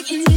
love.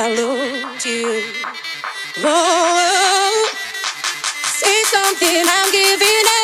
salute you. Oh, oh, oh, say something, I'm giving up.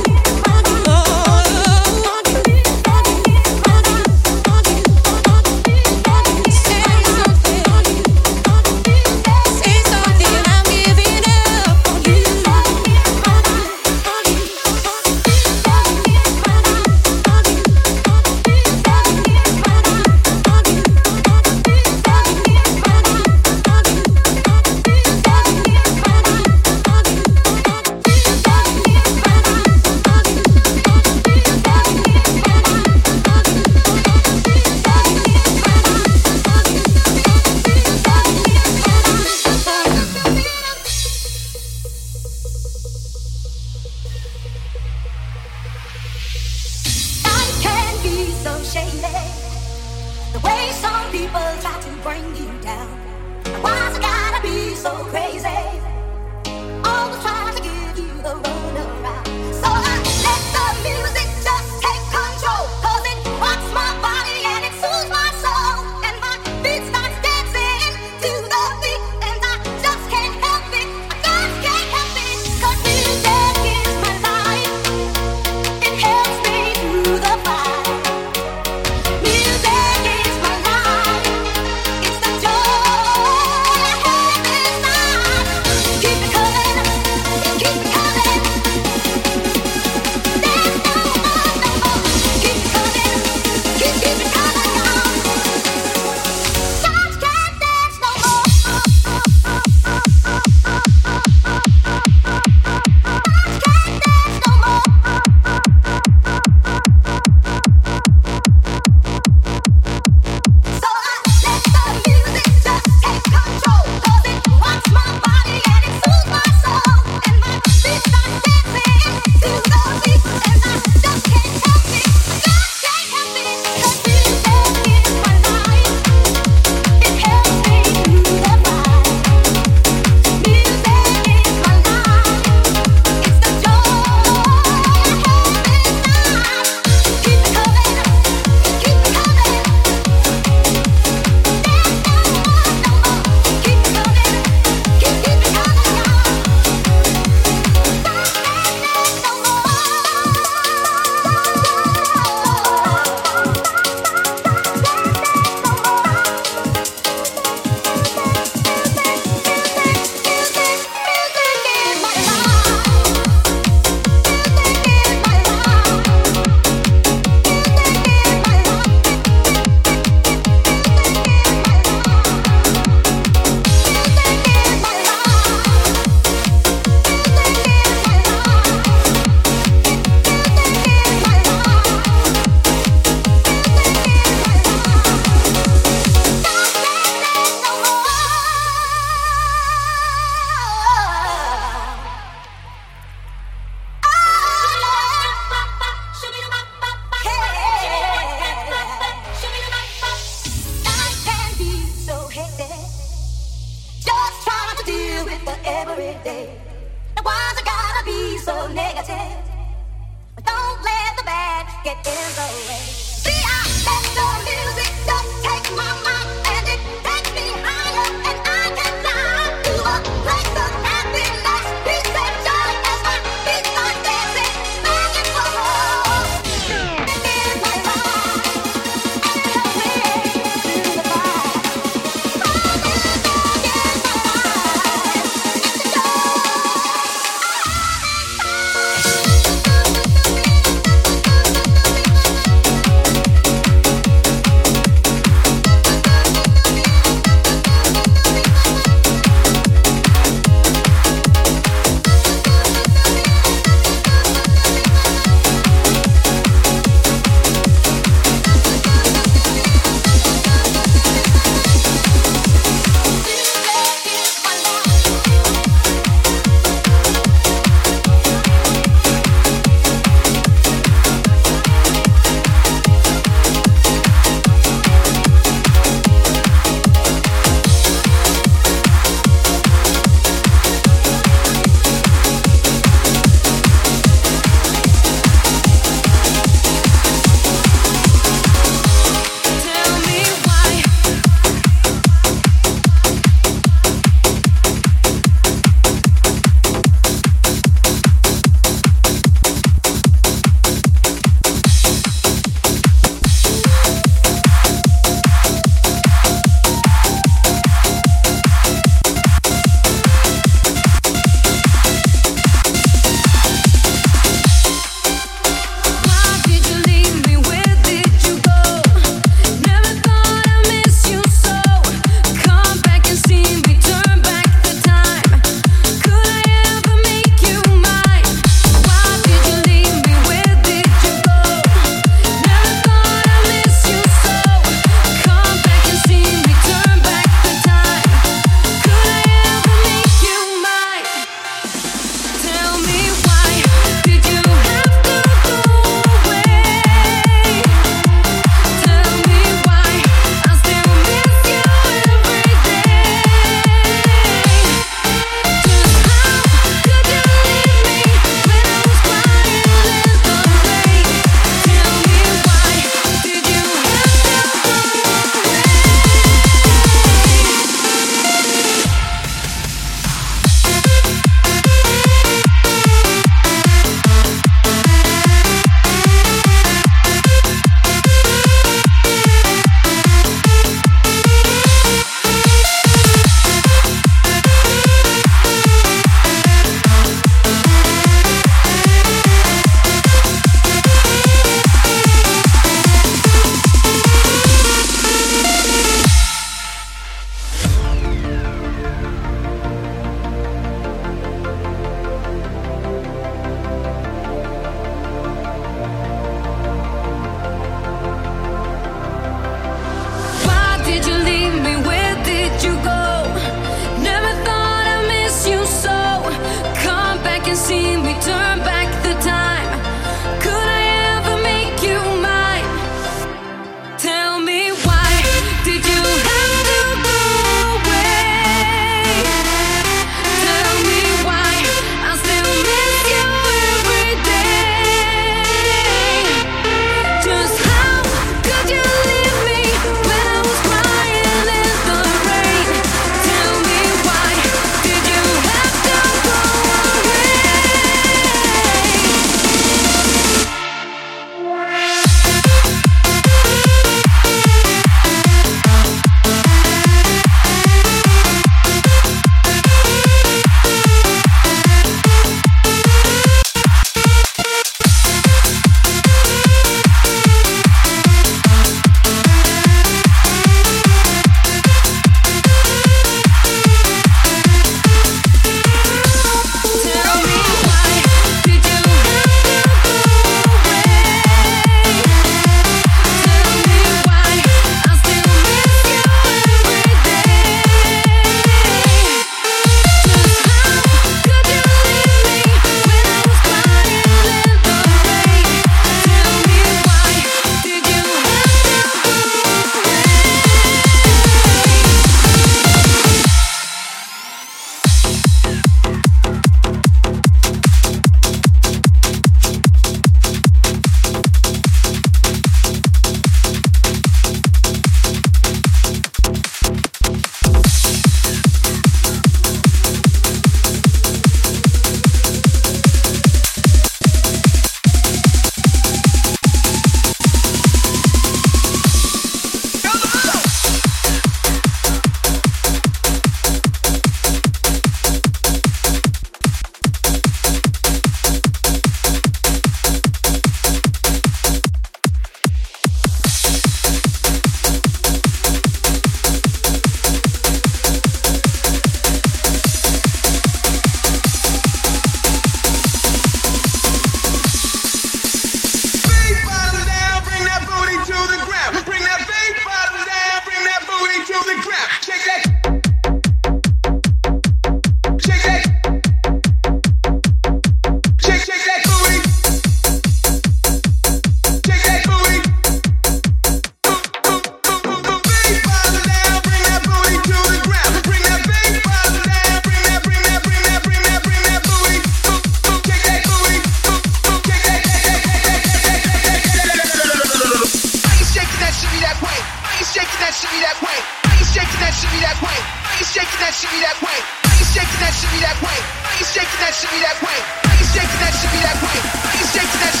that shit be that way. How you shaking that shit be that way? How you shaking that shit be that way? How you shaking that shit be that way? How you shaking that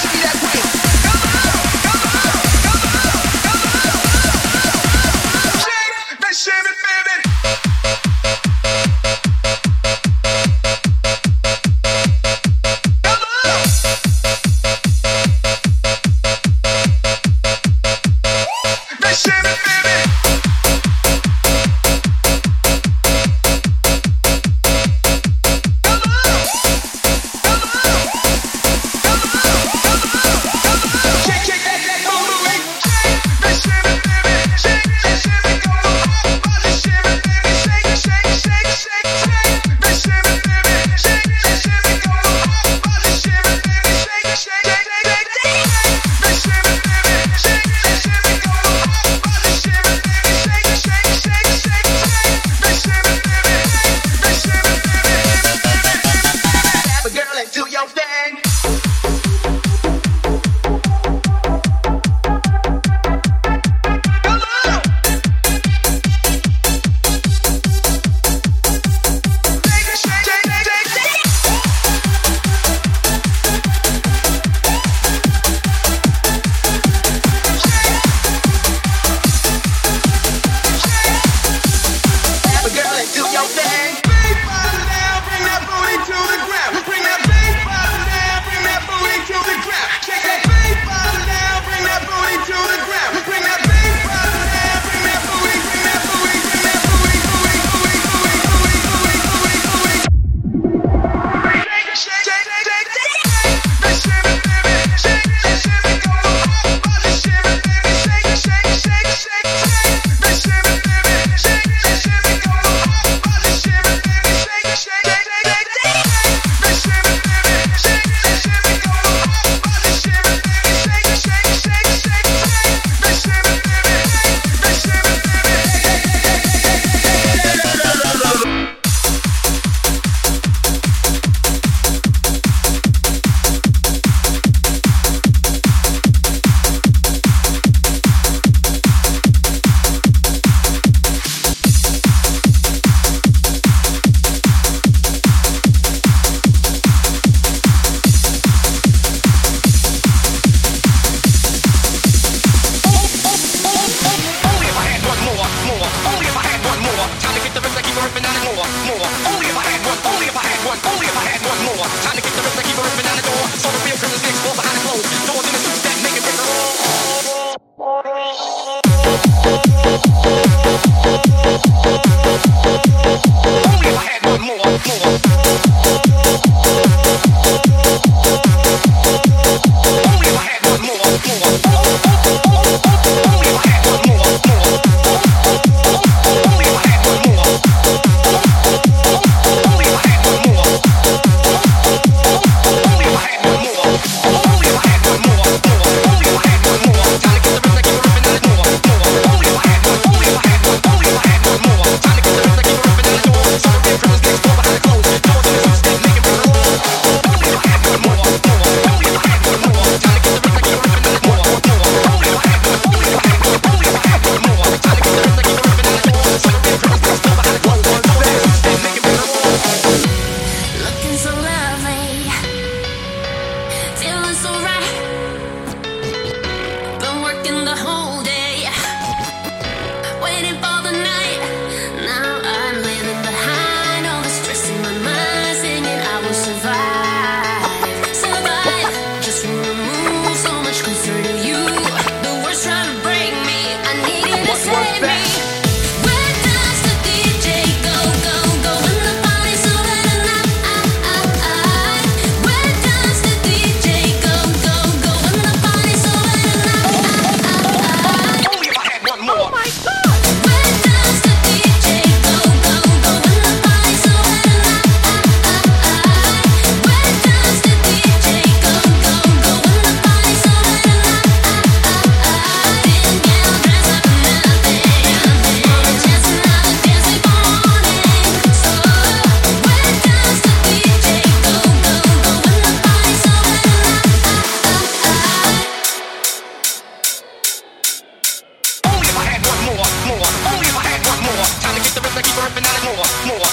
if I had one more, more. Only if I had one more. Time to get the rhythm, keep ripping out it more, more.